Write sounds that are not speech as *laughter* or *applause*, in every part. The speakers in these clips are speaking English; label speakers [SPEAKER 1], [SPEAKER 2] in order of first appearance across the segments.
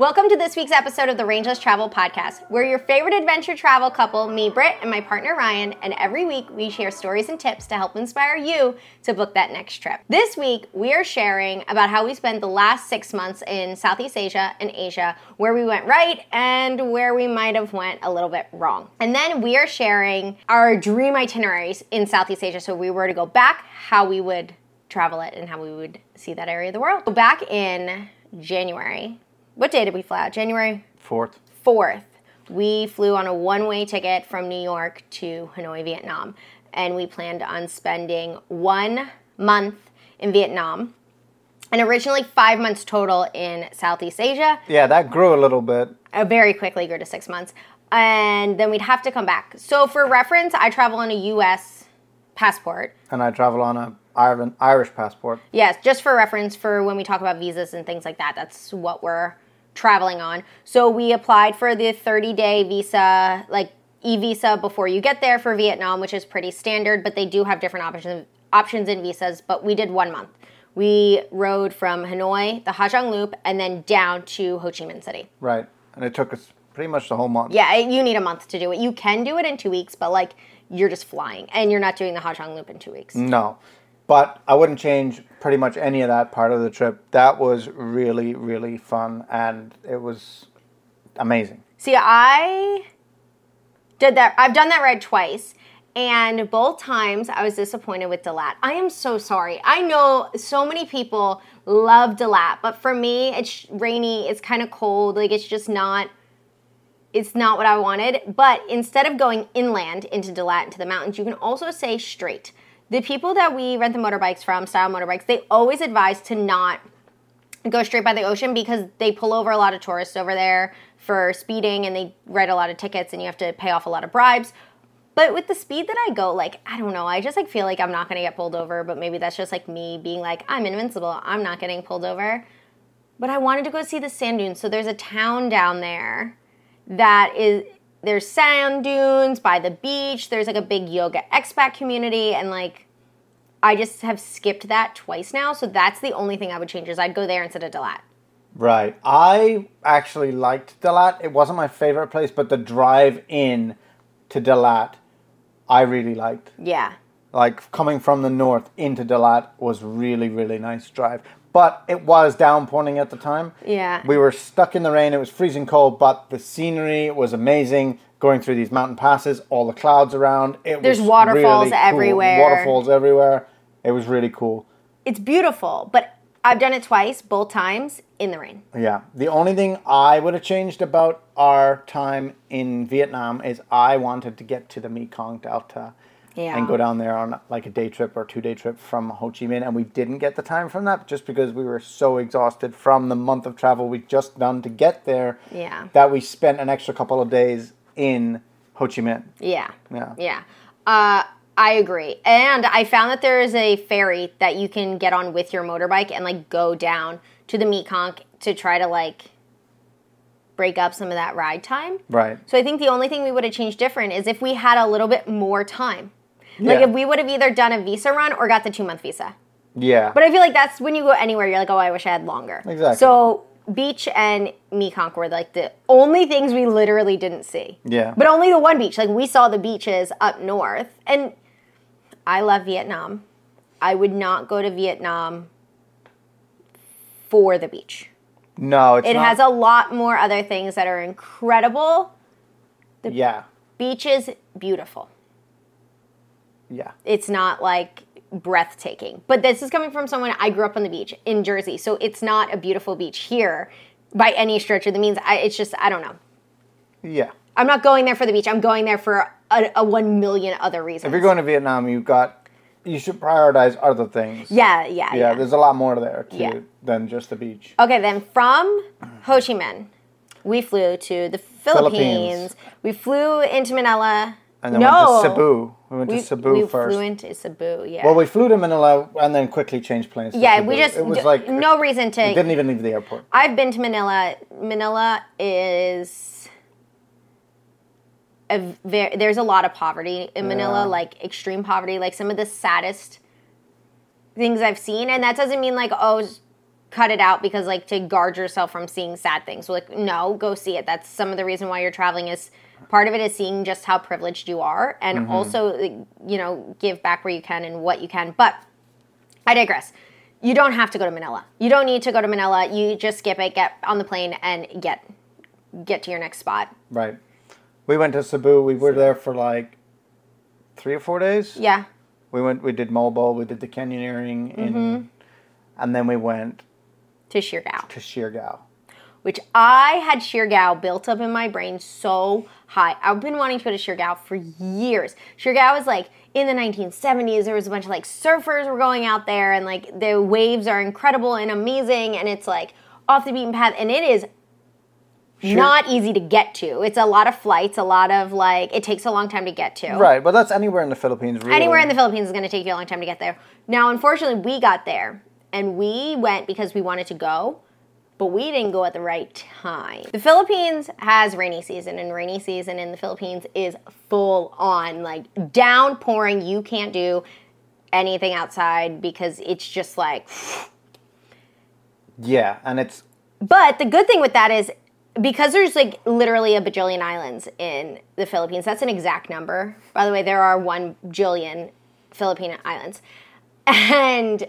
[SPEAKER 1] Welcome to this week's episode of the Rangeless Travel Podcast. We're your favorite adventure travel couple, me, Britt, and my partner Ryan, and every week we share stories and tips to help inspire you to book that next trip. This week we are sharing about how we spent the last six months in Southeast Asia and Asia, where we went right and where we might have went a little bit wrong. And then we are sharing our dream itineraries in Southeast Asia. So if we were to go back, how we would travel it and how we would see that area of the world. So back in January, what day did we fly out? January
[SPEAKER 2] Fourth.
[SPEAKER 1] 4th. We flew on a one way ticket from New York to Hanoi, Vietnam. And we planned on spending one month in Vietnam and originally five months total in Southeast Asia.
[SPEAKER 2] Yeah, that grew a little bit.
[SPEAKER 1] Uh, very quickly grew to six months. And then we'd have to come back. So, for reference, I travel on a US passport.
[SPEAKER 2] And I travel on a Ireland, Irish passport.
[SPEAKER 1] Yes, just for reference for when we talk about visas and things like that. That's what we're traveling on. So we applied for the 30 day visa, like e visa, before you get there for Vietnam, which is pretty standard, but they do have different options options in visas. But we did one month. We rode from Hanoi, the Ha Giang Loop, and then down to Ho Chi Minh City.
[SPEAKER 2] Right. And it took us pretty much the whole month.
[SPEAKER 1] Yeah, you need a month to do it. You can do it in two weeks, but like you're just flying and you're not doing the Ha Giang Loop in two weeks.
[SPEAKER 2] No. But I wouldn't change pretty much any of that part of the trip. That was really, really fun and it was amazing.
[SPEAKER 1] See, I did that. I've done that ride twice. And both times I was disappointed with Dalat. I am so sorry. I know so many people love Dalat, but for me, it's rainy, it's kind of cold, like it's just not it's not what I wanted. But instead of going inland into Dalat into the mountains, you can also say straight. The people that we rent the motorbikes from, style motorbikes, they always advise to not go straight by the ocean because they pull over a lot of tourists over there for speeding and they write a lot of tickets and you have to pay off a lot of bribes. But with the speed that I go, like, I don't know, I just like feel like I'm not gonna get pulled over, but maybe that's just like me being like, I'm invincible, I'm not getting pulled over. But I wanted to go see the sand dunes. So there's a town down there that is there's sand dunes by the beach. There's like a big yoga expat community, and like I just have skipped that twice now. So that's the only thing I would change is I'd go there instead of Dalat.
[SPEAKER 2] Right. I actually liked Dalat. It wasn't my favorite place, but the drive in to Dalat, I really liked.
[SPEAKER 1] Yeah.
[SPEAKER 2] Like coming from the north into Dalat was really, really nice drive. But it was downpouring at the time.
[SPEAKER 1] Yeah.
[SPEAKER 2] We were stuck in the rain. It was freezing cold, but the scenery was amazing. Going through these mountain passes, all the clouds around. It
[SPEAKER 1] There's
[SPEAKER 2] was
[SPEAKER 1] waterfalls
[SPEAKER 2] really cool.
[SPEAKER 1] everywhere.
[SPEAKER 2] Waterfalls everywhere. It was really cool.
[SPEAKER 1] It's beautiful, but I've done it twice, both times in the rain.
[SPEAKER 2] Yeah. The only thing I would have changed about our time in Vietnam is I wanted to get to the Mekong Delta
[SPEAKER 1] Yeah.
[SPEAKER 2] and go down there on like a day trip or two day trip from Ho Chi Minh, and we didn't get the time from that just because we were so exhausted from the month of travel we'd just done to get there.
[SPEAKER 1] Yeah.
[SPEAKER 2] That we spent an extra couple of days in Ho Chi Minh.
[SPEAKER 1] Yeah.
[SPEAKER 2] Yeah.
[SPEAKER 1] Yeah. Uh, I agree. And I found that there is a ferry that you can get on with your motorbike and like go down to the Mekong to try to like break up some of that ride time.
[SPEAKER 2] Right.
[SPEAKER 1] So I think the only thing we would have changed different is if we had a little bit more time. Like
[SPEAKER 2] Yeah.
[SPEAKER 1] if we would have either done a visa run or got the two month visa.
[SPEAKER 2] Yeah.
[SPEAKER 1] But I feel like that's when you go anywhere, you're like, oh, I wish I had longer.
[SPEAKER 2] Exactly.
[SPEAKER 1] So beach and Mekong were like the only things we literally didn't see.
[SPEAKER 2] Yeah.
[SPEAKER 1] But only the one beach. Like we saw the beaches up north. And I love Vietnam. I would not go to Vietnam for the beach.
[SPEAKER 2] no, it's
[SPEAKER 1] It
[SPEAKER 2] not.
[SPEAKER 1] has a lot more other things that are incredible.
[SPEAKER 2] yeah.
[SPEAKER 1] Beach is beautiful.
[SPEAKER 2] Yeah.
[SPEAKER 1] It's not like breathtaking. But this is coming from someone I grew up on the beach in Jersey, so it's not a beautiful beach here by any stretch of the means. I, it's just I don't know.
[SPEAKER 2] Yeah.
[SPEAKER 1] I'm not going there for the beach. I'm going there for a, a one million other reasons.
[SPEAKER 2] If you're going to Vietnam, you've got you should prioritize other things.
[SPEAKER 1] yeah, yeah,
[SPEAKER 2] Yeah,
[SPEAKER 1] yeah.
[SPEAKER 2] there's a lot more there too
[SPEAKER 1] Yeah.
[SPEAKER 2] than just the beach.
[SPEAKER 1] Okay, then from Ho Chi Minh, we flew to the Philippines.
[SPEAKER 2] Philippines.
[SPEAKER 1] We flew into Manila.
[SPEAKER 2] And then
[SPEAKER 1] no,
[SPEAKER 2] went to Cebu. We went
[SPEAKER 1] We,
[SPEAKER 2] to Cebu
[SPEAKER 1] we
[SPEAKER 2] first.
[SPEAKER 1] flew into Cebu. Yeah.
[SPEAKER 2] well, we flew to Manila and then quickly changed planes. To
[SPEAKER 1] yeah, we just
[SPEAKER 2] it was
[SPEAKER 1] d-
[SPEAKER 2] like
[SPEAKER 1] no reason to.
[SPEAKER 2] We didn't even leave the airport.
[SPEAKER 1] I've been to Manila. Manila is a ver- there's a lot of poverty in Manila,
[SPEAKER 2] Yeah.
[SPEAKER 1] like extreme poverty, like some of the saddest things I've seen, and that doesn't mean like oh, cut it out because like to guard yourself from seeing sad things. So, like no, go see it. That's some of the reason why you're traveling is part of it is seeing just how privileged you are and also you know give back where you can and what you can. But I digress. You don't have to go to Manila. You don't need to go to Manila. You just skip it, get on the plane and get get to your next spot.
[SPEAKER 2] Right. We went to Cebu. We were there for like three or four days.
[SPEAKER 1] Yeah.
[SPEAKER 2] We went. We did Moalboal. We did the canyoneering,
[SPEAKER 1] Mm-hmm.
[SPEAKER 2] and then we went
[SPEAKER 1] To Siargao.
[SPEAKER 2] to Siargao.
[SPEAKER 1] Which I had Siargao built up in my brain so high. I've been wanting to go to Siargao for years. Siargao was like in the 1970s. There was a bunch of like surfers were going out there, and like the waves are incredible and amazing, and it's like off the beaten path, and it is
[SPEAKER 2] Siar-
[SPEAKER 1] not easy to get to. It's a lot of flights, a lot of like it takes a long time to get to.
[SPEAKER 2] Right, but that's anywhere in the Philippines. Really.
[SPEAKER 1] Anywhere in the Philippines is going to take you a long time to get there. Now, unfortunately, we got there and we went because we wanted to go, but we didn't go at the right time. The Philippines has rainy season, and rainy season in the Philippines is full on, like downpouring. You can't do anything outside because it's just like.
[SPEAKER 2] Yeah, and it's
[SPEAKER 1] But the good thing with that is because there's like literally a bajillion islands in the Philippines. That's an exact number. By the way, there are one jillion Philippine islands. And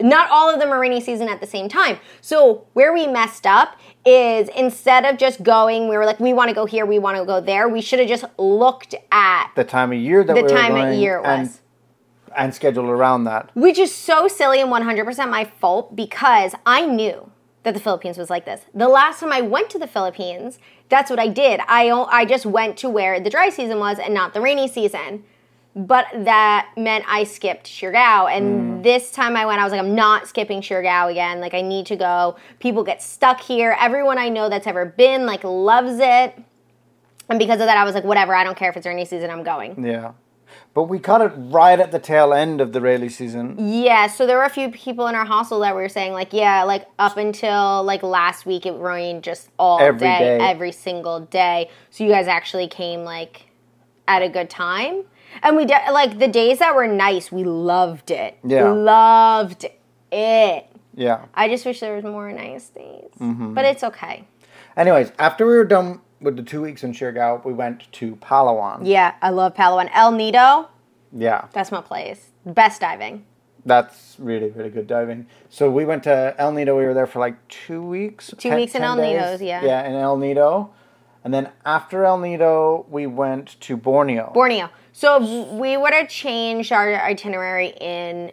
[SPEAKER 1] not all of them are rainy season at the same time. So where we messed up is instead of just going, we were like, we want to go here, we want to go there. We should have just looked at
[SPEAKER 2] the time of year that
[SPEAKER 1] the
[SPEAKER 2] we were
[SPEAKER 1] time
[SPEAKER 2] going
[SPEAKER 1] of year it
[SPEAKER 2] and,
[SPEAKER 1] was.
[SPEAKER 2] and scheduled around that.
[SPEAKER 1] Which is so silly and 100% my fault because I knew that the Philippines was like this. The last time I went to the Philippines, that's what I did. I, I just went to where the dry season was and not the rainy season. But that meant I skipped Siargao. And mm. this time I went, I was like, I'm not skipping Siargao again. Like, I need to go. People get stuck here. Everyone I know that's ever been, like, loves it. And because of that, I was like, whatever, I don't care if it's rainy season, I'm going.
[SPEAKER 2] Yeah, but we caught it right at the tail end of the rainy season.
[SPEAKER 1] Yeah, so there were a few people in our hostel that were saying like, yeah, like up until like last week it rained just all
[SPEAKER 2] Every
[SPEAKER 1] day,
[SPEAKER 2] day.
[SPEAKER 1] every single day. So you guys actually came like at a good time. And we de- like the days that were nice, we loved it.
[SPEAKER 2] Yeah.
[SPEAKER 1] Loved it.
[SPEAKER 2] Yeah.
[SPEAKER 1] I just wish there was more nice days.
[SPEAKER 2] Mm-hmm.
[SPEAKER 1] But it's okay.
[SPEAKER 2] Anyways, after we were done with the two weeks in Siargao, we went to Palawan.
[SPEAKER 1] Yeah, I love Palawan. El Nido,
[SPEAKER 2] Yeah,
[SPEAKER 1] that's my place. Best diving.
[SPEAKER 2] that's really really good diving. So we went to El Nido. We were there for like two weeks.
[SPEAKER 1] Two weeks in El Nidos, yeah.
[SPEAKER 2] Yeah, in El Nido, and then after El Nido, we went to Borneo.
[SPEAKER 1] Borneo. So if we would have changed our itinerary in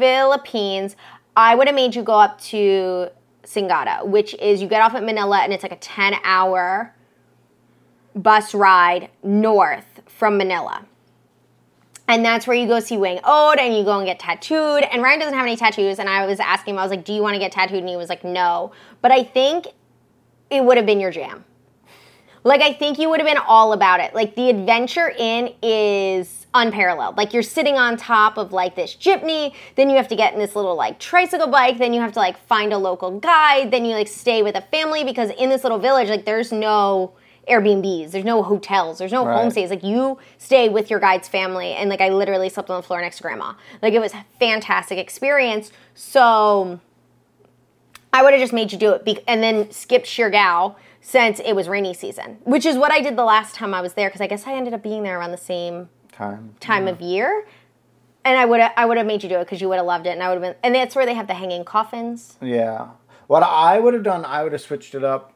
[SPEAKER 1] Philippines. I would have made you go up to Sagada, which is you get off at Manila and it's like a 10 hour bus ride north from Manila. And that's where you go see Whang-Od and you go and get tattooed. And Ryan doesn't have any tattoos. And I was asking him, I was like, Do you want to get tattooed? And he was like, No. But I think it would have been your jam. Like I think you would have been all about it. Like the adventure in is unparalleled. Like you're sitting on top of like this jeepney, then you have to get in this little like tricycle bike, then you have to like find a local guide, then you like stay with a family because in this little village like there's no Airbnbs, there's no hotels, there's no
[SPEAKER 2] Right.
[SPEAKER 1] homestays. Like you stay with your guide's family and like I literally slept on the floor next to grandma. Like it was a fantastic experience. So I would have just made you do it be- and then skipped Siargao since it was rainy season, which is what I did the last time I was there because I guess I ended up being there around the same
[SPEAKER 2] Time.
[SPEAKER 1] time of year. And I would have I would have made you do it because you would have loved it, and I would have been. And that's where they have the hanging coffins.
[SPEAKER 2] Yeah. What I would have done, I would have switched it up.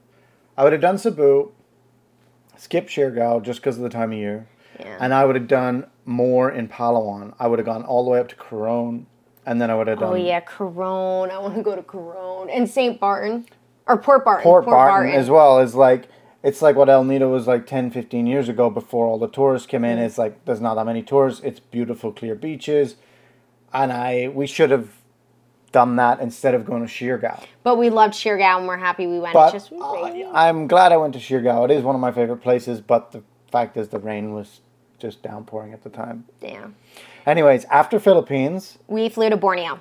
[SPEAKER 2] I would have done Cebu, skip Siargao just because of the time of year,
[SPEAKER 1] Yeah.
[SPEAKER 2] and I would have done more in Palawan. I would have gone all the way up to Coron, and then I would have oh, done
[SPEAKER 1] Oh yeah, Coron. I want to go to Coron and Saint Barton or Port Barton.
[SPEAKER 2] Port, Barton, as well. Is like it's like what El Nido was like 10, 15 years ago before all the tourists came in. Mm-hmm. It's like there's not that many tourists. It's beautiful, clear beaches, and I we should have done that instead of going to Siargao.
[SPEAKER 1] But we loved Siargao and we're happy we went.
[SPEAKER 2] But
[SPEAKER 1] just.
[SPEAKER 2] I'm glad I went to Siargao. It is one of my favorite places, but the fact is the rain was just downpouring at the time.
[SPEAKER 1] yeah.
[SPEAKER 2] Anyways, after Philippines,
[SPEAKER 1] We flew to Borneo,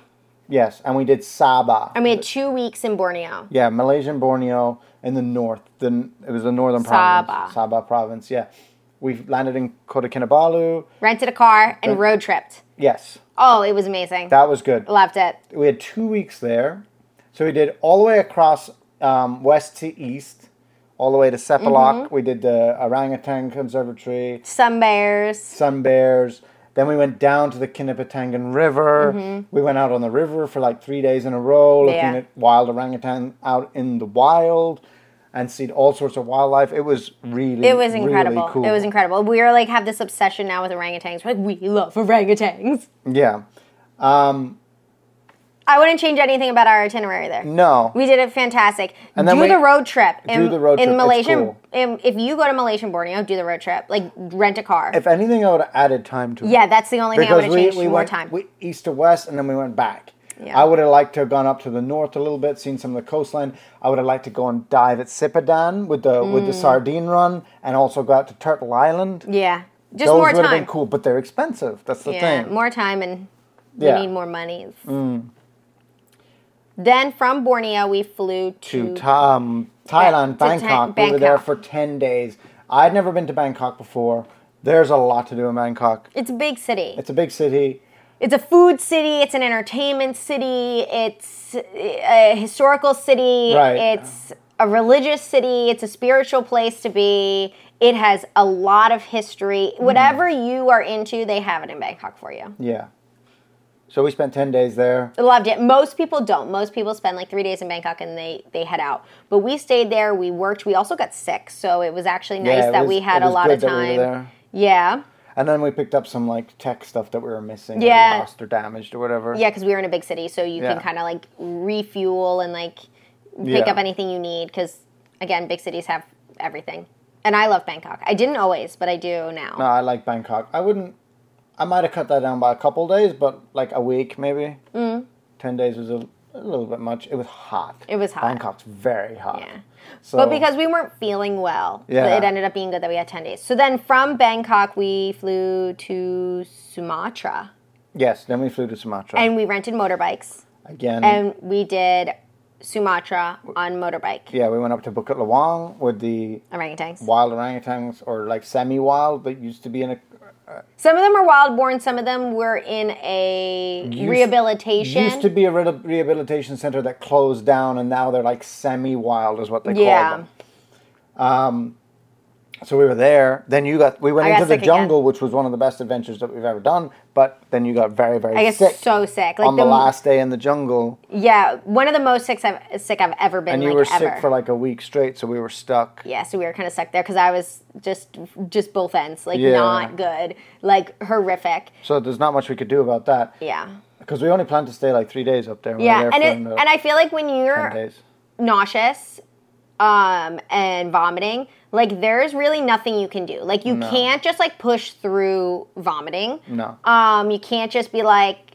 [SPEAKER 2] yes, and we did Sabah.
[SPEAKER 1] and we had two weeks in Borneo.
[SPEAKER 2] yeah, Malaysian Borneo in the north. The it was the northern
[SPEAKER 1] Sabah.
[SPEAKER 2] province. Sabah province. Yeah, we landed in Kota Kinabalu.
[SPEAKER 1] Rented a car and road tripped.
[SPEAKER 2] Yes,
[SPEAKER 1] Oh, it was amazing.
[SPEAKER 2] that was good.
[SPEAKER 1] Loved it.
[SPEAKER 2] We had two weeks there. So we did all the way across um, west to east, all the way to Sepilok.
[SPEAKER 1] Mm-hmm.
[SPEAKER 2] We did the orangutan conservatory,
[SPEAKER 1] Some bears.
[SPEAKER 2] sun bears. Then we went down to the Kinabatangan River. We went out on the river for like three days in a row, looking
[SPEAKER 1] Mm-hmm. Yeah.
[SPEAKER 2] at wild orangutan out in the wild, and seen all sorts of wildlife. It was really,
[SPEAKER 1] It was
[SPEAKER 2] really
[SPEAKER 1] incredible.
[SPEAKER 2] cool.
[SPEAKER 1] It was incredible. We were like have this obsession now with orangutans. We're like we love orangutans.
[SPEAKER 2] yeah. Um,
[SPEAKER 1] I wouldn't change anything about our itinerary there.
[SPEAKER 2] no,
[SPEAKER 1] We did it fantastic.
[SPEAKER 2] And then
[SPEAKER 1] do
[SPEAKER 2] we-
[SPEAKER 1] the road trip. In,
[SPEAKER 2] do the road trip. It's
[SPEAKER 1] Malaysia.
[SPEAKER 2] cool.
[SPEAKER 1] in- if you go to Malaysia and Borneo, do the road trip. Like rent a car.
[SPEAKER 2] if anything, I would have added time to it.
[SPEAKER 1] yeah, that's the only thing I would have changed. more
[SPEAKER 2] went
[SPEAKER 1] time.
[SPEAKER 2] We, east to west, and then we went back.
[SPEAKER 1] Yeah.
[SPEAKER 2] I would have liked to have gone up to the north a little bit, seen some of the coastline. I would have liked to go and dive at Sipadan with the with
[SPEAKER 1] Mm.
[SPEAKER 2] the sardine run, and also go out to Turtle Island.
[SPEAKER 1] yeah, just
[SPEAKER 2] Those
[SPEAKER 1] more time.
[SPEAKER 2] Those would have been cool, but they're expensive. That's the
[SPEAKER 1] yeah,
[SPEAKER 2] thing.
[SPEAKER 1] more time and we
[SPEAKER 2] Yeah. Mm.
[SPEAKER 1] need more money. Then from Borneo, we flew to.
[SPEAKER 2] to Tha- um, Thailand,
[SPEAKER 1] to Tha-
[SPEAKER 2] Bangkok. We were there for ten days. I'd never been to Bangkok before. There's a lot to do in Bangkok.
[SPEAKER 1] it's a big city.
[SPEAKER 2] It's a big city.
[SPEAKER 1] It's a food city. It's an entertainment city. It's a historical city.
[SPEAKER 2] Right.
[SPEAKER 1] It's a religious city. It's a spiritual place to be. It has a lot of history.
[SPEAKER 2] Mm.
[SPEAKER 1] Whatever you are into, they have it in Bangkok for you.
[SPEAKER 2] Yeah. So we spent ten days there.
[SPEAKER 1] Loved it. Most people don't. Most people spend like three days in Bangkok and they they head out. But we stayed there. We worked. We also got sick, so it was actually nice
[SPEAKER 2] Yeah,
[SPEAKER 1] that
[SPEAKER 2] was-
[SPEAKER 1] we had a lot of
[SPEAKER 2] we
[SPEAKER 1] time.
[SPEAKER 2] there.
[SPEAKER 1] Yeah,
[SPEAKER 2] And then we picked up some like tech stuff that we were missing. or
[SPEAKER 1] Yeah.
[SPEAKER 2] lost or damaged or whatever.
[SPEAKER 1] yeah, because we were in a big city, so you
[SPEAKER 2] Yeah.
[SPEAKER 1] can kind of like refuel and like pick
[SPEAKER 2] Yeah.
[SPEAKER 1] up anything you need. Because again, big cities have everything. And I love Bangkok. I didn't always, but I do now.
[SPEAKER 2] No, I like Bangkok. I wouldn't. I might have cut that down by a couple days, but like a week maybe. Mm. Ten days was a, a little bit much. It was hot.
[SPEAKER 1] It was hot.
[SPEAKER 2] Bangkok's very hot.
[SPEAKER 1] Yeah.
[SPEAKER 2] So,
[SPEAKER 1] But because we weren't feeling well,
[SPEAKER 2] Yeah.
[SPEAKER 1] it ended up being good that we had 10 days. So then from Bangkok, we flew to Sumatra
[SPEAKER 2] yes, then we flew to Sumatra
[SPEAKER 1] and we rented motorbikes.
[SPEAKER 2] again.
[SPEAKER 1] And we did Sumatra on motorbike.
[SPEAKER 2] yeah, we went up to Bukit Lawang with the
[SPEAKER 1] Orangutans.
[SPEAKER 2] wild orangutans, or like semi-wild that used to be in a
[SPEAKER 1] Some of them are wild born, some of them were in a
[SPEAKER 2] Used-
[SPEAKER 1] rehabilitation.
[SPEAKER 2] used to be a re- rehabilitation center that closed down, and now they're like semi-wild, is what they
[SPEAKER 1] Yeah.
[SPEAKER 2] call them. Um, so we were there. Then you got we went
[SPEAKER 1] I got
[SPEAKER 2] into the
[SPEAKER 1] sick again.
[SPEAKER 2] jungle, which was one of the best adventures that we've ever done. But then you got very very sick.
[SPEAKER 1] I get
[SPEAKER 2] sick
[SPEAKER 1] so sick. Like
[SPEAKER 2] on the, last day in the jungle,
[SPEAKER 1] Yeah, one of the most sick I've, sick I've ever been.
[SPEAKER 2] and you
[SPEAKER 1] like,
[SPEAKER 2] were
[SPEAKER 1] ever.
[SPEAKER 2] sick for like a week straight. So we were stuck.
[SPEAKER 1] yeah, so we were kind of stuck there because I was just just both ends, like
[SPEAKER 2] Yeah.
[SPEAKER 1] not good, like horrific.
[SPEAKER 2] So there's not much we could do about that
[SPEAKER 1] Yeah,
[SPEAKER 2] because we only planned to stay like three days up there. We
[SPEAKER 1] yeah,
[SPEAKER 2] there
[SPEAKER 1] and it, and I feel like when you're nauseous, um, and vomiting, like there's really nothing you can do. Like you
[SPEAKER 2] No.
[SPEAKER 1] can't just like push through vomiting.
[SPEAKER 2] No.
[SPEAKER 1] Um, you can't just be like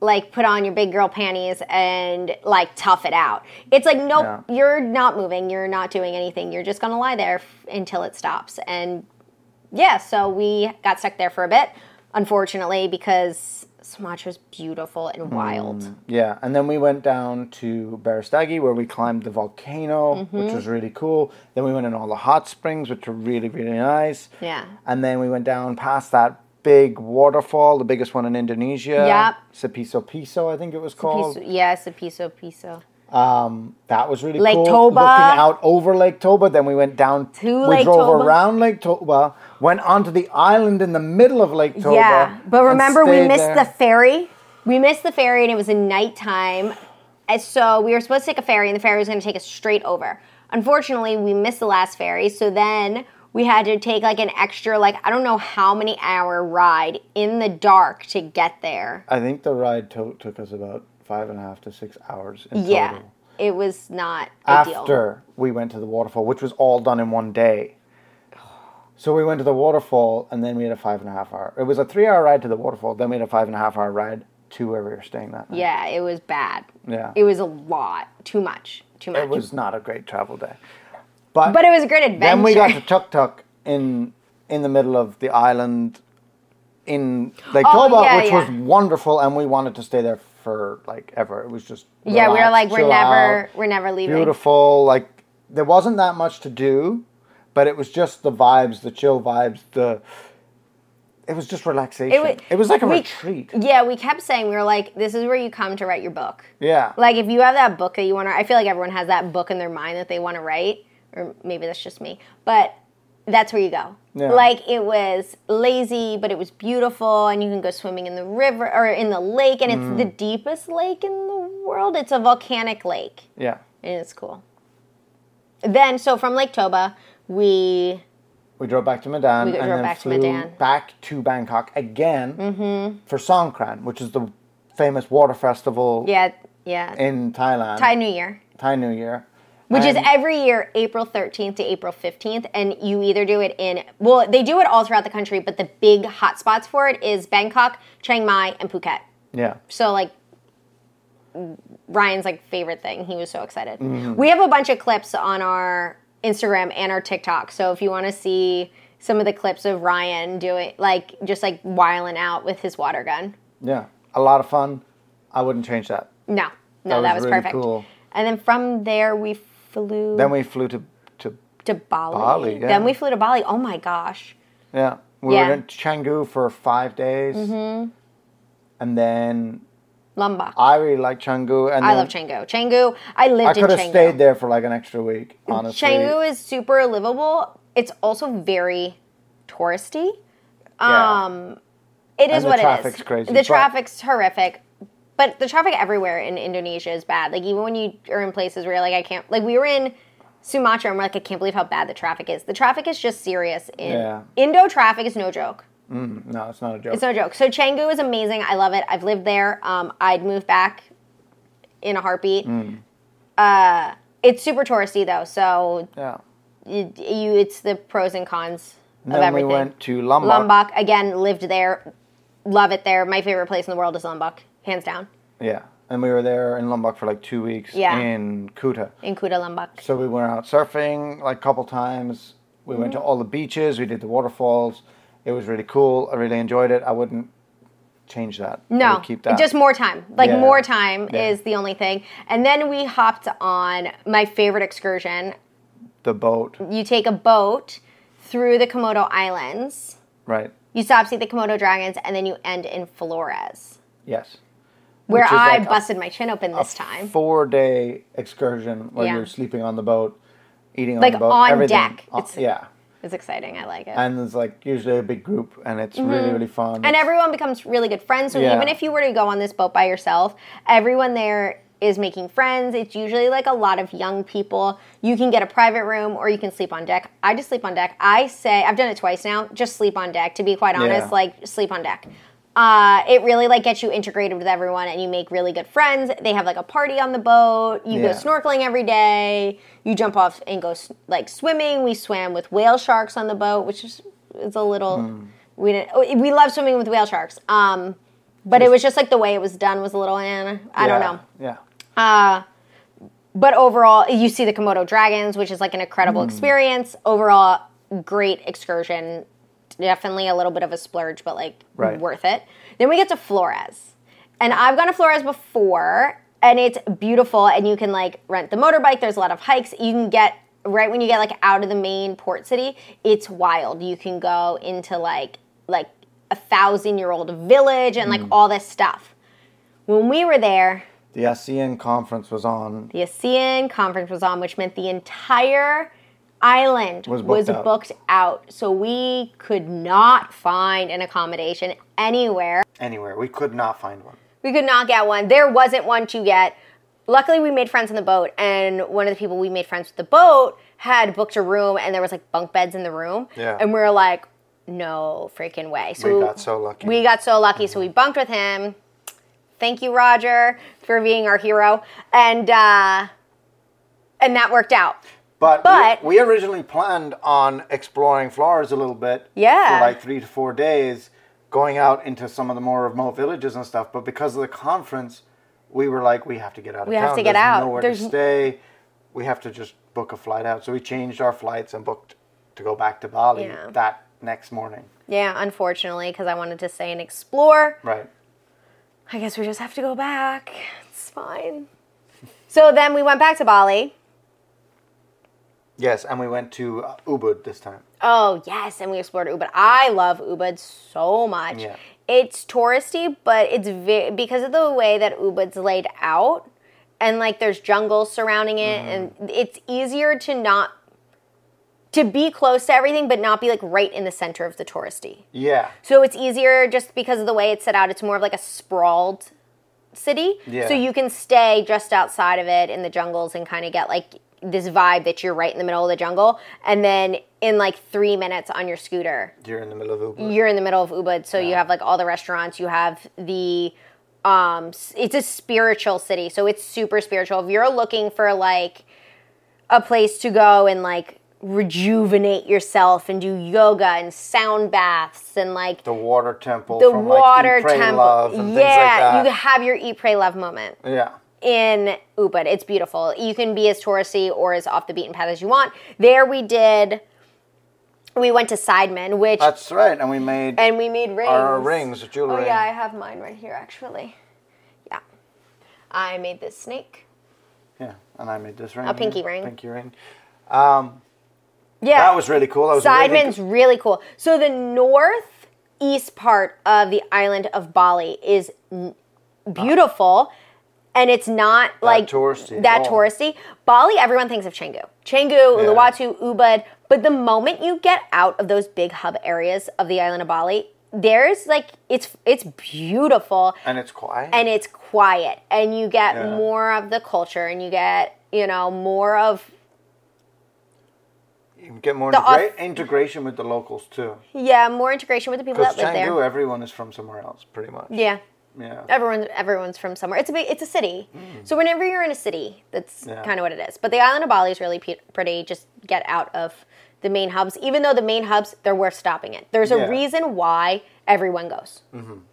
[SPEAKER 1] like put on your big girl panties and like tough it out. It's like nope,
[SPEAKER 2] Yeah.
[SPEAKER 1] you're not moving, you're not doing anything. You're just going to lie there f- until it stops. And yeah, so we got stuck there for a bit, unfortunately because Sumatra's beautiful and
[SPEAKER 2] Hmm.
[SPEAKER 1] wild.
[SPEAKER 2] Yeah, and then we went down to Berastagi where we climbed the volcano,
[SPEAKER 1] Mm-hmm.
[SPEAKER 2] which was really cool. Then we went in all the hot springs, which were really, really nice.
[SPEAKER 1] Yeah.
[SPEAKER 2] And then we went down past that big waterfall, the biggest one in Indonesia.
[SPEAKER 1] Yep.
[SPEAKER 2] Sipiso Piso, I think it was called.
[SPEAKER 1] Piso, yes, a piso piso.
[SPEAKER 2] Um, that was really
[SPEAKER 1] Lake
[SPEAKER 2] cool.
[SPEAKER 1] Toba.
[SPEAKER 2] Looking out over Lake Toba. Then we went down.
[SPEAKER 1] To
[SPEAKER 2] we
[SPEAKER 1] Lake
[SPEAKER 2] drove
[SPEAKER 1] Toba.
[SPEAKER 2] around Lake Toba, went onto the island in the middle of Lake Toba.
[SPEAKER 1] Yeah, but remember we missed
[SPEAKER 2] there.
[SPEAKER 1] the ferry. We missed the ferry, and it was a nighttime. And so we were supposed to take a ferry, and the ferry was going to take us straight over. Unfortunately, we missed the last ferry, so then we had to take like an extra, like I don't know how many hour ride in the dark to get there.
[SPEAKER 2] I think the ride to- took us about five and a half to six hours in
[SPEAKER 1] Yeah,
[SPEAKER 2] total.
[SPEAKER 1] it was not ideal.
[SPEAKER 2] After we went to the waterfall, which was all done in one day. So we went to the waterfall and then we had a five and a half hour. It was a three hour ride to the waterfall, then we had a five and a half hour ride to where we were staying that night.
[SPEAKER 1] Yeah, it was bad.
[SPEAKER 2] Yeah.
[SPEAKER 1] It was a lot, too much, too much.
[SPEAKER 2] It was not a great travel day. But,
[SPEAKER 1] but it was a great adventure.
[SPEAKER 2] then we got to Tuk Tuk in in the middle of the island in Lake
[SPEAKER 1] Oh,
[SPEAKER 2] Toba,
[SPEAKER 1] yeah,
[SPEAKER 2] which
[SPEAKER 1] yeah.
[SPEAKER 2] was wonderful, and we wanted to stay there for like ever. It was just
[SPEAKER 1] yeah, we were like, we're never,
[SPEAKER 2] out.
[SPEAKER 1] we're never leaving.
[SPEAKER 2] beautiful. Like there wasn't that much to do, but it was just the vibes, the chill vibes, the it was just relaxation. It
[SPEAKER 1] wa-
[SPEAKER 2] was, like a
[SPEAKER 1] we-
[SPEAKER 2] retreat.
[SPEAKER 1] Yeah, we kept saying we were like, this is where you come to write your book.
[SPEAKER 2] Yeah.
[SPEAKER 1] Like if you have that book that you want to, I feel like everyone has that book in their mind that they want to write, or maybe that's just me, but that's where you go.
[SPEAKER 2] Yeah.
[SPEAKER 1] Like it was lazy, but it was beautiful, and you can go swimming in the river or in the lake, and it's
[SPEAKER 2] Mm.
[SPEAKER 1] the deepest lake in the world. It's a volcanic lake,
[SPEAKER 2] yeah.
[SPEAKER 1] and it's cool. Then, so from Lake Toba, we
[SPEAKER 2] We drove back to Medan
[SPEAKER 1] We
[SPEAKER 2] and
[SPEAKER 1] drove
[SPEAKER 2] then
[SPEAKER 1] back to
[SPEAKER 2] flew
[SPEAKER 1] Medan.
[SPEAKER 2] back to Bangkok again
[SPEAKER 1] Mm-hmm.
[SPEAKER 2] for Songkran, which is the famous water festival
[SPEAKER 1] yeah yeah
[SPEAKER 2] in Thailand.
[SPEAKER 1] Thai New Year.
[SPEAKER 2] Thai New Year.
[SPEAKER 1] which is every year April 13th to April 15th and you either do it in well they do it all throughout the country but the big hotspots for it is Bangkok, Chiang Mai and Phuket.
[SPEAKER 2] yeah.
[SPEAKER 1] So like Ryan's like favorite thing. He was so excited.
[SPEAKER 2] Mm-hmm.
[SPEAKER 1] We have a bunch of clips on our Instagram and our TikTok. So if you want to see some of the clips of Ryan doing like just like wiling out with his water gun.
[SPEAKER 2] Yeah. A lot of fun. I wouldn't change that.
[SPEAKER 1] No. No,
[SPEAKER 2] That
[SPEAKER 1] that
[SPEAKER 2] was
[SPEAKER 1] was,
[SPEAKER 2] really
[SPEAKER 1] perfect.
[SPEAKER 2] cool.
[SPEAKER 1] And then from there we flew
[SPEAKER 2] Then we flew to, to
[SPEAKER 1] to Bali.
[SPEAKER 2] Bali, yeah.
[SPEAKER 1] Then we flew to Bali. Oh my gosh.
[SPEAKER 2] yeah. We
[SPEAKER 1] Yeah.
[SPEAKER 2] were in Canggu for five days. Mm-hmm. And then
[SPEAKER 1] Lombok.
[SPEAKER 2] I really like Canggu. And
[SPEAKER 1] I love Canggu. Canggu, I lived
[SPEAKER 2] I
[SPEAKER 1] in
[SPEAKER 2] could have
[SPEAKER 1] Canggu.
[SPEAKER 2] stayed there for like an extra week, honestly.
[SPEAKER 1] Canggu is super livable. It's also very touristy.
[SPEAKER 2] Yeah.
[SPEAKER 1] Um, it is what it
[SPEAKER 2] traffic's crazy,
[SPEAKER 1] The traffic's horrific. But the traffic everywhere in Indonesia is bad. Like even when you are in places where you're like I can't like we were in Sumatra and we're like I can't believe how bad the traffic is. The traffic is just serious. In
[SPEAKER 2] Yeah.
[SPEAKER 1] Indo traffic is no joke.
[SPEAKER 2] No, it's not a joke.
[SPEAKER 1] It's no joke. So Canggu is amazing. I love it. I've lived there. Um, I'd move back in a heartbeat.
[SPEAKER 2] Mm.
[SPEAKER 1] Uh, it's super touristy though, so
[SPEAKER 2] yeah.
[SPEAKER 1] it, you it's the pros and cons
[SPEAKER 2] And
[SPEAKER 1] of
[SPEAKER 2] then
[SPEAKER 1] everything.
[SPEAKER 2] we went to Lombok.
[SPEAKER 1] Lombok again, lived there, love it there. My favorite place in the world is Lombok, hands down.
[SPEAKER 2] Yeah. And we were there in Lombok for like two weeks
[SPEAKER 1] Yeah.
[SPEAKER 2] in Kuta.
[SPEAKER 1] In Kuta, Lombok.
[SPEAKER 2] So we went out surfing like a couple times. We went to
[SPEAKER 1] Mm-hmm.
[SPEAKER 2] all the beaches. We did the waterfalls. It was really cool. I really enjoyed it. I wouldn't change that.
[SPEAKER 1] No,
[SPEAKER 2] keep that.
[SPEAKER 1] just more time. Like
[SPEAKER 2] Yeah.
[SPEAKER 1] more time
[SPEAKER 2] Yeah.
[SPEAKER 1] is the only thing. And then we hopped on my favorite excursion.
[SPEAKER 2] the boat,
[SPEAKER 1] You take a boat through the Komodo Islands.
[SPEAKER 2] right?
[SPEAKER 1] You stop, see the Komodo dragons, and then you end in Flores,
[SPEAKER 2] Yes.
[SPEAKER 1] where I
[SPEAKER 2] like a-
[SPEAKER 1] busted my chin open this time.
[SPEAKER 2] Four day excursion where
[SPEAKER 1] Yeah.
[SPEAKER 2] you're sleeping on the boat, eating on the boat,
[SPEAKER 1] on
[SPEAKER 2] everything.
[SPEAKER 1] deck.
[SPEAKER 2] Uh,
[SPEAKER 1] It's-
[SPEAKER 2] yeah.
[SPEAKER 1] It's exciting. I like it.
[SPEAKER 2] And there's like usually a big group, and it's really really fun.
[SPEAKER 1] Mm-hmm. and everyone becomes really good friends. So
[SPEAKER 2] Yeah.
[SPEAKER 1] even if you were to go on this boat by yourself, everyone there is making friends. It's usually like a lot of young people. You can get a private room or you can sleep on deck. I just sleep on deck. I say I've done it twice now. Just sleep on deck. To be quite honest,
[SPEAKER 2] Yeah.
[SPEAKER 1] like sleep on deck. Uh, it really like gets you integrated with everyone and you make really good friends. They have like a party on the boat. You go snorkeling every day. You jump off and go like swimming. We swam with whale sharks on the boat, which is is a little
[SPEAKER 2] Hmm.
[SPEAKER 1] we didn't oh, we love swimming with whale sharks. Um, but it was just like the way it was done was a little eh, I don't know.
[SPEAKER 2] Yeah.
[SPEAKER 1] Uh, but overall, you see the Komodo dragons, which is like an incredible experience. Overall, great excursion. Definitely a little bit of a splurge, but like
[SPEAKER 2] Right.
[SPEAKER 1] worth it. Then we get to Flores, and I've gone to Flores before, and it's beautiful. And you can like rent the motorbike. There's a lot of hikes. You can get right when you get like out of the main port city. It's wild. You can go into like like a thousand year old village and like mm. all this stuff. When we were there,
[SPEAKER 2] The ASEAN conference was on.
[SPEAKER 1] the ASEAN conference was on, which meant the entire island
[SPEAKER 2] Was
[SPEAKER 1] was
[SPEAKER 2] booked
[SPEAKER 1] booked,
[SPEAKER 2] out.
[SPEAKER 1] out. So we could not find an accommodation anywhere.
[SPEAKER 2] Anywhere. We could not find one.
[SPEAKER 1] We could not get one. There wasn't one to get. Luckily, we made friends on the boat, and one of the people we made friends with the boat had booked a room, and there was like bunk beds in the room.
[SPEAKER 2] Yeah.
[SPEAKER 1] And we were like, no freaking way. So
[SPEAKER 2] We got so lucky.
[SPEAKER 1] We got so lucky. So we bunked with him. Thank you, Roger, for being our hero, and uh, and that worked out.
[SPEAKER 2] But,
[SPEAKER 1] But-
[SPEAKER 2] we, we originally planned on exploring Flores a little bit.
[SPEAKER 1] Yeah.
[SPEAKER 2] For like three to four days, going out into some of the more remote villages and stuff. But because of the conference, we were like, we have to get out of
[SPEAKER 1] We
[SPEAKER 2] town.
[SPEAKER 1] We have to get
[SPEAKER 2] There's
[SPEAKER 1] out.
[SPEAKER 2] Nowhere
[SPEAKER 1] There's-
[SPEAKER 2] to stay. We have to just book a flight out. So we changed our flights and booked to go back to Bali
[SPEAKER 1] Yeah.
[SPEAKER 2] that next morning.
[SPEAKER 1] Yeah, unfortunately, because I wanted to stay and explore.
[SPEAKER 2] Right.
[SPEAKER 1] I guess we just have to go back. It's fine. So then we went back to Bali.
[SPEAKER 2] Yes, and we went to uh, Ubud this time.
[SPEAKER 1] Oh yes, and we explored Ubud. I love Ubud so much.
[SPEAKER 2] Yeah.
[SPEAKER 1] It's touristy, but it's ve- because of the way that Ubud's laid out, and like there's jungles surrounding it,
[SPEAKER 2] Mm-hmm.
[SPEAKER 1] and it's easier to not to be close to everything, but not be like right in the center of the touristy.
[SPEAKER 2] Yeah.
[SPEAKER 1] So it's easier just because of the way it's set out. It's more of like a sprawled city.
[SPEAKER 2] Yeah.
[SPEAKER 1] So you can stay just outside of it in the jungles and kind of get like this vibe that you're right in the middle of the jungle. And then in like three minutes on your scooter,
[SPEAKER 2] You're in the middle of Ubud.
[SPEAKER 1] you're in the middle of Ubud. So you have like all the restaurants. You have the um it's a spiritual city. So it's super spiritual. If you're looking for like a place to go and like rejuvenate yourself and do yoga and sound baths and like
[SPEAKER 2] the water temple.
[SPEAKER 1] the water
[SPEAKER 2] like, Eat, Pray,
[SPEAKER 1] temple. Yeah,
[SPEAKER 2] like that.
[SPEAKER 1] you have your eat, pray, love moment
[SPEAKER 2] yeah.
[SPEAKER 1] In Ubud. It's beautiful. You can be as touristy or as off the beaten path as you want. There we did. We went to Sidemen, which
[SPEAKER 2] That's right, and we made
[SPEAKER 1] and we made rings.
[SPEAKER 2] our rings, jewelry.
[SPEAKER 1] Oh yeah, I have mine right here actually. Yeah, I made this snake.
[SPEAKER 2] Yeah, and I made this ring.
[SPEAKER 1] A pinky ring.
[SPEAKER 2] Pinky ring. Um,
[SPEAKER 1] Yeah,
[SPEAKER 2] that was really cool. Was really
[SPEAKER 1] Sidemen's really cool. So the northeast part of the island of Bali is n- beautiful, and it's not like
[SPEAKER 2] touristy
[SPEAKER 1] That
[SPEAKER 2] all.
[SPEAKER 1] touristy. Bali, everyone thinks of Canggu, Canggu,
[SPEAKER 2] Yeah.
[SPEAKER 1] Uluwatu, Ubud. But the moment you get out of those big hub areas of the island of Bali, there's like it's it's beautiful
[SPEAKER 2] and it's quiet.
[SPEAKER 1] and it's quiet, and you get
[SPEAKER 2] Yeah.
[SPEAKER 1] more of the culture, and you get you know more of
[SPEAKER 2] you get more integra- integration with the locals too.
[SPEAKER 1] yeah more integration with the people that live there.
[SPEAKER 2] Canggu, everyone is from somewhere else, pretty much.
[SPEAKER 1] Yeah.
[SPEAKER 2] Yeah.
[SPEAKER 1] Everyone's everyone's from somewhere. It's a big, it's a city. So whenever you're in a city, that's
[SPEAKER 2] Mm. Yeah.
[SPEAKER 1] kind of what it is. But the island of Bali is really pe- pretty. Just get out of the main hubs. Even though the main hubs, they're worth stopping at. There's a
[SPEAKER 2] Yeah.
[SPEAKER 1] reason why everyone goes.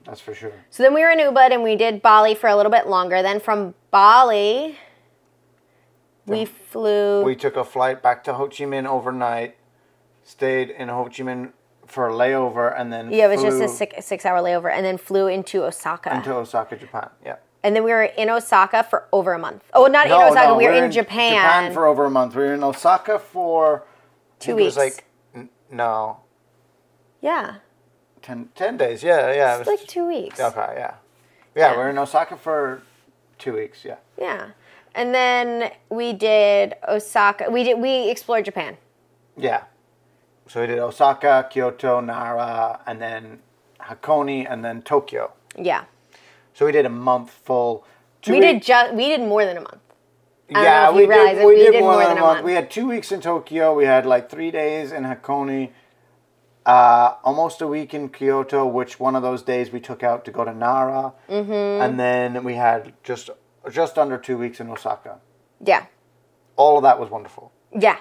[SPEAKER 2] That's for sure.
[SPEAKER 1] So then we were in Ubud and we did Bali for a little bit longer. Then from Bali, we flew.
[SPEAKER 2] We took a flight back to Ho Chi Minh overnight, stayed in Ho Chi Minh for a layover, and then
[SPEAKER 1] yeah, it was just a six, six hour layover, and then flew into Osaka.
[SPEAKER 2] into Osaka, Japan. Yeah.
[SPEAKER 1] and then we were in Osaka for over a month. Oh, not in Osaka. we were in Japan.
[SPEAKER 2] Japan for over a month. We were in Osaka for
[SPEAKER 1] Two
[SPEAKER 2] think It was
[SPEAKER 1] weeks.
[SPEAKER 2] like n- no,
[SPEAKER 1] yeah,
[SPEAKER 2] 10, 10 days. Yeah, yeah. it
[SPEAKER 1] it's
[SPEAKER 2] was
[SPEAKER 1] like two weeks.
[SPEAKER 2] Okay, yeah. yeah.
[SPEAKER 1] Yeah.
[SPEAKER 2] we were in Osaka for two weeks. Yeah.
[SPEAKER 1] Yeah. And then we did Osaka. We did we explored Japan.
[SPEAKER 2] Yeah. So we did Osaka, Kyoto, Nara, and then Hakone, and then Tokyo.
[SPEAKER 1] Yeah.
[SPEAKER 2] So we did a month full. Two
[SPEAKER 1] we did just we did more than a month. don't
[SPEAKER 2] yeah, we did. We,
[SPEAKER 1] we
[SPEAKER 2] did,
[SPEAKER 1] did
[SPEAKER 2] more
[SPEAKER 1] more
[SPEAKER 2] than a month.
[SPEAKER 1] month.
[SPEAKER 2] We had two weeks in Tokyo. We had like three days in Hakone. Uh, almost a week in Kyoto, which one of those days we took out to go to Nara, mm-hmm. and then we had just just under two weeks in Osaka.
[SPEAKER 1] Yeah.
[SPEAKER 2] All of that was wonderful.
[SPEAKER 1] Yeah.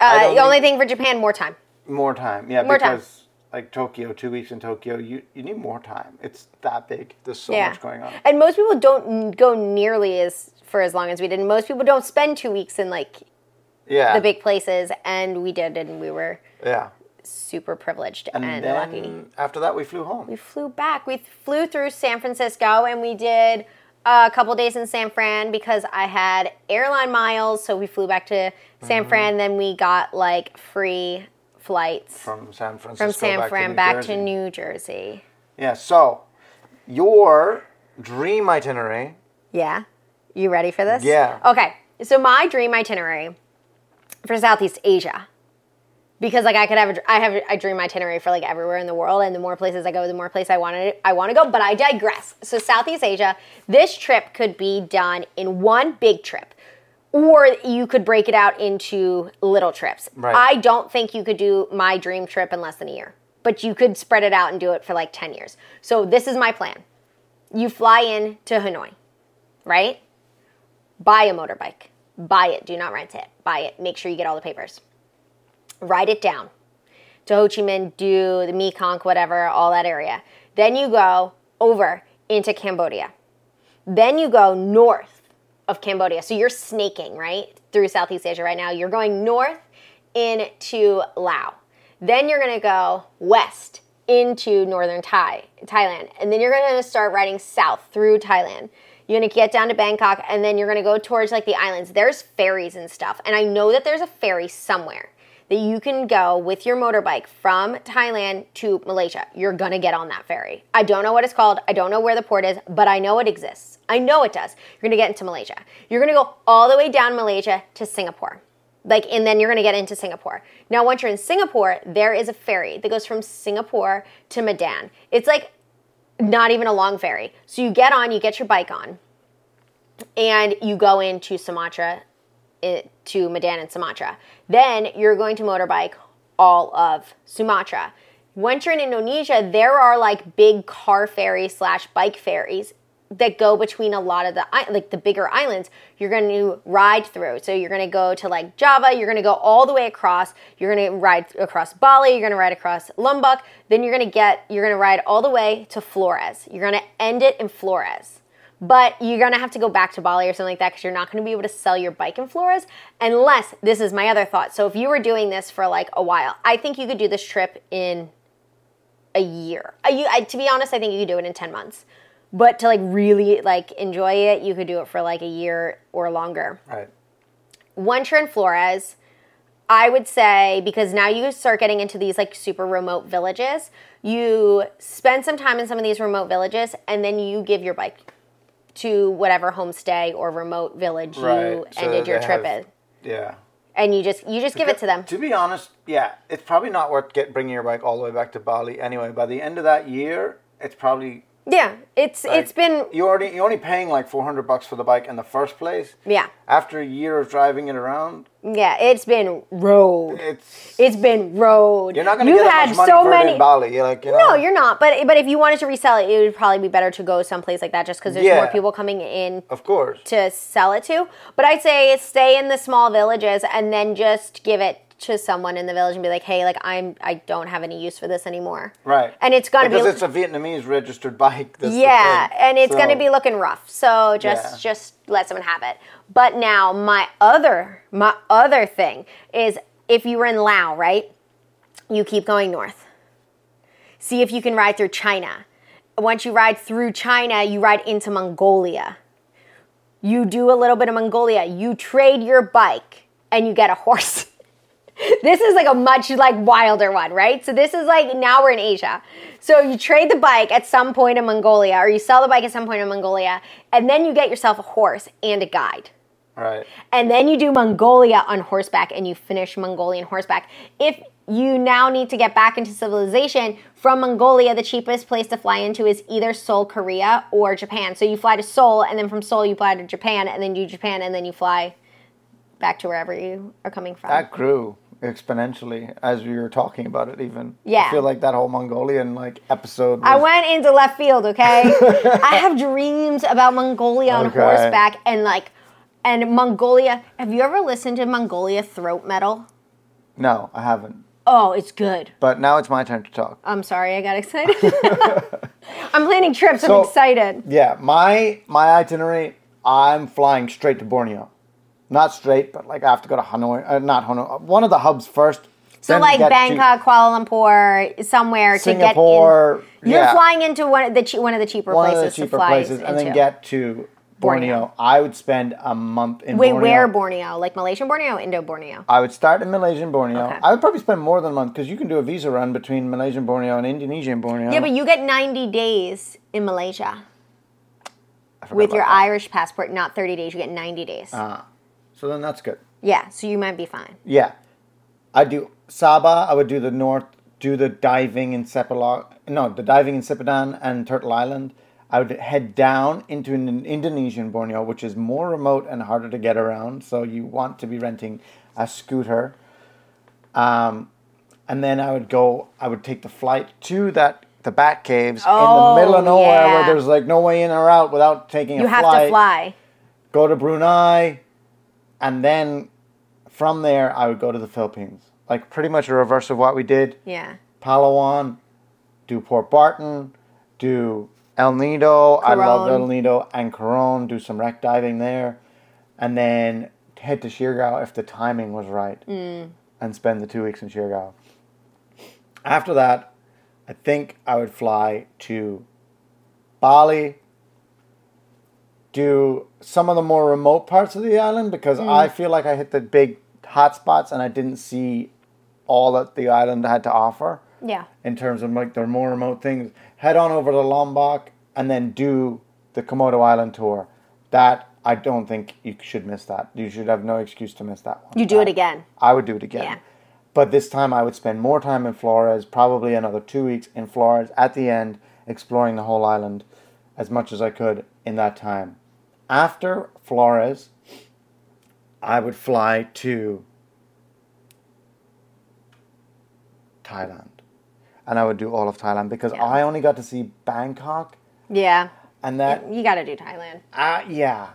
[SPEAKER 1] Uh, the only
[SPEAKER 2] think-
[SPEAKER 1] thing for Japan, more time.
[SPEAKER 2] More time, yeah,
[SPEAKER 1] More time.
[SPEAKER 2] because like Tokyo, two weeks in Tokyo, you you need more time. It's that big. There's so
[SPEAKER 1] yeah.
[SPEAKER 2] much going on.
[SPEAKER 1] And most people don't go nearly as for as long as we did. And most people don't spend two weeks in like
[SPEAKER 2] Yeah,
[SPEAKER 1] the big places, and we did, and we were
[SPEAKER 2] yeah.
[SPEAKER 1] super privileged and,
[SPEAKER 2] And,
[SPEAKER 1] lucky.
[SPEAKER 2] after that, we flew home.
[SPEAKER 1] we flew back. We flew through San Francisco and we did a couple days in San Fran because I had airline miles. So we flew back to San
[SPEAKER 2] Mm-hmm.
[SPEAKER 1] Fran. Then we got like free flights
[SPEAKER 2] from San Francisco
[SPEAKER 1] from San
[SPEAKER 2] back
[SPEAKER 1] Fran
[SPEAKER 2] to New
[SPEAKER 1] back
[SPEAKER 2] Jersey.
[SPEAKER 1] to New Jersey.
[SPEAKER 2] Yeah, so your dream itinerary.
[SPEAKER 1] Yeah. You ready for this?
[SPEAKER 2] Yeah.
[SPEAKER 1] Okay. So my dream itinerary for Southeast Asia. Because like I could have a, I have a dream itinerary for like everywhere in the world, and the more places I go, the more place I want I want to go. But I digress. So Southeast Asia, this trip could be done in one big trip, or you could break it out into little trips.
[SPEAKER 2] Right.
[SPEAKER 1] I don't think you could do my dream trip in less than a year, but you could spread it out and do it for like ten years. So this is my plan. You fly in to Hanoi, right? buy a motorbike. Buy it. Do not rent it. Buy it. Make sure you get all the papers. Write it down. To Ho Chi Minh, do the Mekong, whatever, all that area. Then you go over into Cambodia. Then you go north of Cambodia. So you're snaking, right? Through Southeast Asia right now. You're going north into Laos. Then you're going to go west into northern Thai, Thailand. And then you're going to start riding south through Thailand. You're gonna get down to Bangkok, and then you're gonna go towards like the islands. There's ferries and stuff, and I know that there's a ferry somewhere that you can go with your motorbike from Thailand to Malaysia. You're gonna get on that ferry. I don't know what it's called. I don't know where the port is, but I know it exists. I know it does. You're gonna get into Malaysia. You're gonna go all the way down Malaysia to Singapore. Like, and then you're gonna get into Singapore. Now, once you're in Singapore, there is a ferry that goes from Singapore to Medan. It's like not even a long ferry. So you get on, you get your bike on, and you go into Sumatra, it, to Medan and Sumatra. Then you're going to motorbike all of Sumatra. Once you're in Indonesia, there are like big car ferries slash bike ferries that go between a lot of the like the bigger islands you're going to ride through so you're going to go to like java you're going to go all the way across you're going to ride across bali you're going to ride across lombok then you're going to get you're going to ride all the way to flores you're going to end it in flores but you're to have to go back to bali or something like that because you're not to be able to sell your bike in flores unless this is my other thought so if you were doing this for like a while i think you could do this trip in a year. Uh, you, I, to be honest, I think you could do it in 10 months. But to like really like enjoy it, you could do it for like a year or longer.
[SPEAKER 2] Right.
[SPEAKER 1] Once you're in Flores, I would say because now you start getting into these like super remote villages, you spend some time in some of these remote villages and then you give your bike to whatever homestay or remote village you
[SPEAKER 2] So
[SPEAKER 1] ended your trip
[SPEAKER 2] have-
[SPEAKER 1] in.
[SPEAKER 2] Yeah.
[SPEAKER 1] And you just you just give it to them.
[SPEAKER 2] To be honest, yeah, it's probably not worth get bringing your bike all the way back to Bali. Anyway, by the end of that year, it's probably
[SPEAKER 1] Yeah, it's
[SPEAKER 2] like,
[SPEAKER 1] it's been
[SPEAKER 2] you already you're only paying like four hundred bucks for the bike in the first place.
[SPEAKER 1] yeah.
[SPEAKER 2] After a year of driving it around,
[SPEAKER 1] Yeah, it's been road.
[SPEAKER 2] it's
[SPEAKER 1] It's been road.
[SPEAKER 2] you're not going to
[SPEAKER 1] You've
[SPEAKER 2] get
[SPEAKER 1] had
[SPEAKER 2] much
[SPEAKER 1] so many.
[SPEAKER 2] in Bali. You're like, you know,
[SPEAKER 1] no, you're not. But but if you wanted to resell it, it would probably be better to go someplace like that, just because there's more people coming in
[SPEAKER 2] of course.
[SPEAKER 1] to sell it to. But I'd say stay in the small villages and then just give it to someone in the village and be like, hey, like I'm I don't have any use for this anymore.
[SPEAKER 2] Right.
[SPEAKER 1] And it's gonna
[SPEAKER 2] because
[SPEAKER 1] be
[SPEAKER 2] it's a Vietnamese registered bike.
[SPEAKER 1] yeah, and it's
[SPEAKER 2] So-
[SPEAKER 1] gonna be looking rough. So just
[SPEAKER 2] Yeah.
[SPEAKER 1] just let someone have it. But now my other my other thing is if you were in Laos, right? You keep going north. See if you can ride through China. Once you ride through China, you ride into Mongolia. You do a little bit of Mongolia. You trade your bike and you get a horse. *laughs* this is like a much like wilder one, right? So this is like now we're in Asia. So you trade the bike at some point in Mongolia, or you sell the bike at some point in Mongolia, and then you get yourself a horse and a guide.
[SPEAKER 2] right.
[SPEAKER 1] And then you do Mongolia on horseback and you finish Mongolian horseback. If you now need to get back into civilization from Mongolia, the cheapest place to fly into is either Seoul, Korea, or Japan. So you fly to Seoul, and then from Seoul you fly to Japan, and then you Japan, and then you fly back to wherever you are coming from.
[SPEAKER 2] That grew exponentially as we were talking about it. Even
[SPEAKER 1] Yeah.
[SPEAKER 2] I feel like that whole Mongolian like episode.
[SPEAKER 1] I went into left field, okay? *laughs* I have dreams about Mongolia on
[SPEAKER 2] Okay.
[SPEAKER 1] horseback and like and Mongolia. Have you ever listened to Mongolia throat metal?
[SPEAKER 2] No, I haven't.
[SPEAKER 1] Oh, it's good.
[SPEAKER 2] But now it's my turn to talk.
[SPEAKER 1] I'm sorry, I got excited. *laughs* *laughs* I'm planning trips.
[SPEAKER 2] So-
[SPEAKER 1] I'm excited.
[SPEAKER 2] Yeah, my my itinerary. I'm flying straight to Borneo. Not straight, but like I have to go to Hanoi. Uh, not Hanoi. One of the hubs first.
[SPEAKER 1] So like Bangkok, Kuala Lumpur, somewhere
[SPEAKER 2] Singapore.
[SPEAKER 1] to get in. You're
[SPEAKER 2] yeah,
[SPEAKER 1] flying into one of the che- one of the cheaper
[SPEAKER 2] one of
[SPEAKER 1] places
[SPEAKER 2] the cheaper
[SPEAKER 1] to fly
[SPEAKER 2] places,
[SPEAKER 1] into.
[SPEAKER 2] and then get to Borneo.
[SPEAKER 1] Borneo.
[SPEAKER 2] I would spend a month in
[SPEAKER 1] Wait,
[SPEAKER 2] Borneo.
[SPEAKER 1] where Borneo? Like Malaysian Borneo, Indo Borneo?
[SPEAKER 2] I would start in Malaysian Borneo.
[SPEAKER 1] Okay.
[SPEAKER 2] I would probably spend more than a month because you can do a visa run between Malaysian Borneo and Indonesian Borneo.
[SPEAKER 1] Yeah, but you get 90 days in Malaysia with your
[SPEAKER 2] that.
[SPEAKER 1] Irish passport. Not 30 days. You get 90 days.
[SPEAKER 2] Ah, so then that's good.
[SPEAKER 1] yeah, so you might be fine.
[SPEAKER 2] Yeah, I do Sabah. I would do the north, do the diving in Sepilok. No, the diving in Sipadan and Turtle Island. I would head down into an Indonesian Borneo, which is more remote and harder to get around. So you want to be renting a scooter. Um, and then I would go. I would take the flight to that the Bat Caves in
[SPEAKER 1] Oh,
[SPEAKER 2] the middle of nowhere,
[SPEAKER 1] yeah.
[SPEAKER 2] where there's like no way in or out without taking
[SPEAKER 1] You
[SPEAKER 2] a
[SPEAKER 1] have
[SPEAKER 2] flight
[SPEAKER 1] to fly.
[SPEAKER 2] go to Brunei, and then from there I would go to the Philippines. Like pretty much a reverse of what we did.
[SPEAKER 1] Yeah.
[SPEAKER 2] Palawan, do Port Barton, do El Nido. I love El Nido and Coron. Do some wreck diving there, and then head to Siargao if the timing was right,
[SPEAKER 1] Mm.
[SPEAKER 2] and spend the two weeks in Siargao. After that, I think I would fly to Bali, do some of the more remote parts of the island because
[SPEAKER 1] Mm.
[SPEAKER 2] I feel like I hit the big hot spots and I didn't see all that the island had to offer
[SPEAKER 1] Yeah.
[SPEAKER 2] in terms of like their more remote things. Head on over to Lombok and then do the Komodo Island tour. That I don't think you should miss that. You should have no excuse to miss that one.
[SPEAKER 1] You do it again.
[SPEAKER 2] I would do it again.
[SPEAKER 1] Yeah.
[SPEAKER 2] But this time I would spend more time in Flores, probably another two weeks in Flores at the end, exploring the whole island as much as I could in that time. After Flores, I would fly to Thailand. And I would do all of Thailand because
[SPEAKER 1] Yeah.
[SPEAKER 2] I only got to see Bangkok
[SPEAKER 1] Yeah.
[SPEAKER 2] and that
[SPEAKER 1] You got to do Thailand.
[SPEAKER 2] uh, yeah.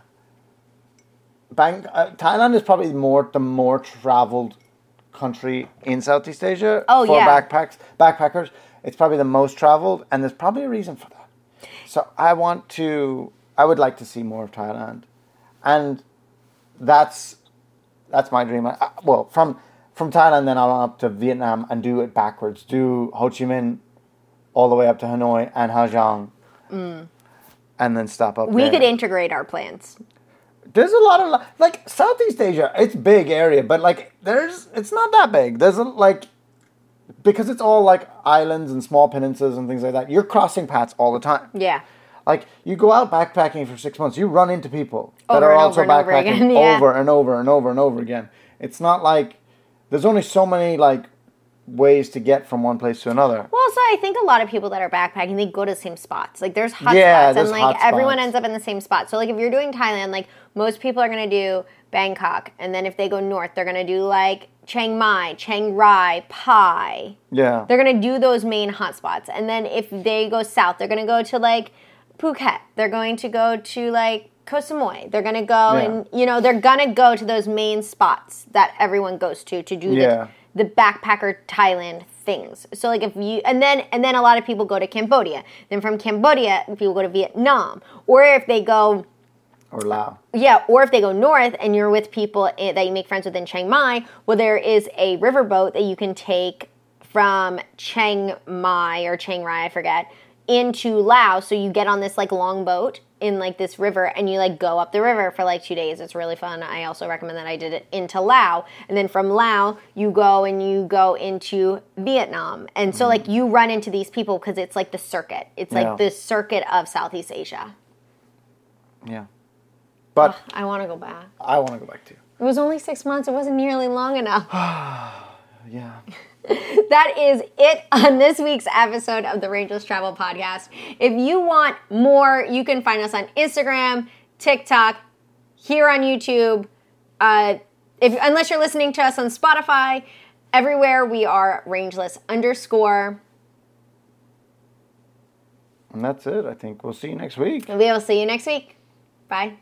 [SPEAKER 2] Bang, uh, Thailand is probably more the more traveled country in Southeast Asia
[SPEAKER 1] Oh,
[SPEAKER 2] for
[SPEAKER 1] yeah.
[SPEAKER 2] backpacks backpackers. It's probably the most traveled, and there's probably a reason for that. So I want to, I would like to see more of Thailand, and that's that's my dream. I, well, from from Thailand, then I'll up to Vietnam and do it backwards. Do Ho Chi Minh all the way up to Hanoi and Ha Giang, and then stop up.
[SPEAKER 1] Mm. We
[SPEAKER 2] there.
[SPEAKER 1] could integrate our plans.
[SPEAKER 2] There's a lot of like Southeast Asia. It's big area, but like there's it's not that big. There's a, like because it's all like islands and small peninsulas and things like that. You're crossing paths all the time.
[SPEAKER 1] Yeah.
[SPEAKER 2] Like you go out backpacking for six months, you run into people that
[SPEAKER 1] Over
[SPEAKER 2] are also
[SPEAKER 1] over and over
[SPEAKER 2] backpacking *laughs*
[SPEAKER 1] yeah.
[SPEAKER 2] over and over and over and over again. It's not like there's only so many like ways to get from one place to another.
[SPEAKER 1] Well, so I think a lot of people that are backpacking, they go to the same spots. Like, there's hot
[SPEAKER 2] Yeah,
[SPEAKER 1] spots,
[SPEAKER 2] there's
[SPEAKER 1] and like everyone
[SPEAKER 2] spots.
[SPEAKER 1] ends up in the same spot. So, like, if you're doing Thailand, like most people are gonna do Bangkok, and then if they go north, they're gonna do like Chiang Mai, Chiang Rai, Pai.
[SPEAKER 2] Yeah.
[SPEAKER 1] They're gonna do those main hotspots, and then if they go south, they're gonna go to like Phuket. They're going to go to like Koh Samui. They're gonna go
[SPEAKER 2] Yeah.
[SPEAKER 1] and you know they're gonna go to those main spots that everyone goes to to do
[SPEAKER 2] Yeah.
[SPEAKER 1] the, the backpacker Thailand things. So like if you and then and then a lot of people go to Cambodia. Then from Cambodia, people go to Vietnam, or if they go
[SPEAKER 2] Or Lao.
[SPEAKER 1] yeah, or if they go north and you're with people eh, that you make friends with in Chiang Mai, well, there is a riverboat that you can take from Chiang Mai or Chiang Rai, I forget, into Laos. So you get on this like long boat in like this river and you like go up the river for like two days. It's really fun. I also recommend that I did it into Laos. And then from Laos, you go and you go into Vietnam. And so like you run into these people because it's like the circuit. It's like
[SPEAKER 2] Yeah.
[SPEAKER 1] the circuit of Southeast Asia.
[SPEAKER 2] Yeah. But
[SPEAKER 1] I want to go back.
[SPEAKER 2] I want to go back too.
[SPEAKER 1] It was only six months. It wasn't nearly long enough. *sighs*
[SPEAKER 2] Yeah.
[SPEAKER 1] That is it on this week's episode of the Rangeless Travel Podcast. If you want more, you can find us on Instagram, TikTok, here on YouTube. Uh, if unless you're listening to us on Spotify, everywhere we are rangeless underscore.
[SPEAKER 2] And that's it. I think we'll see you next week.
[SPEAKER 1] We will see you next week. Bye.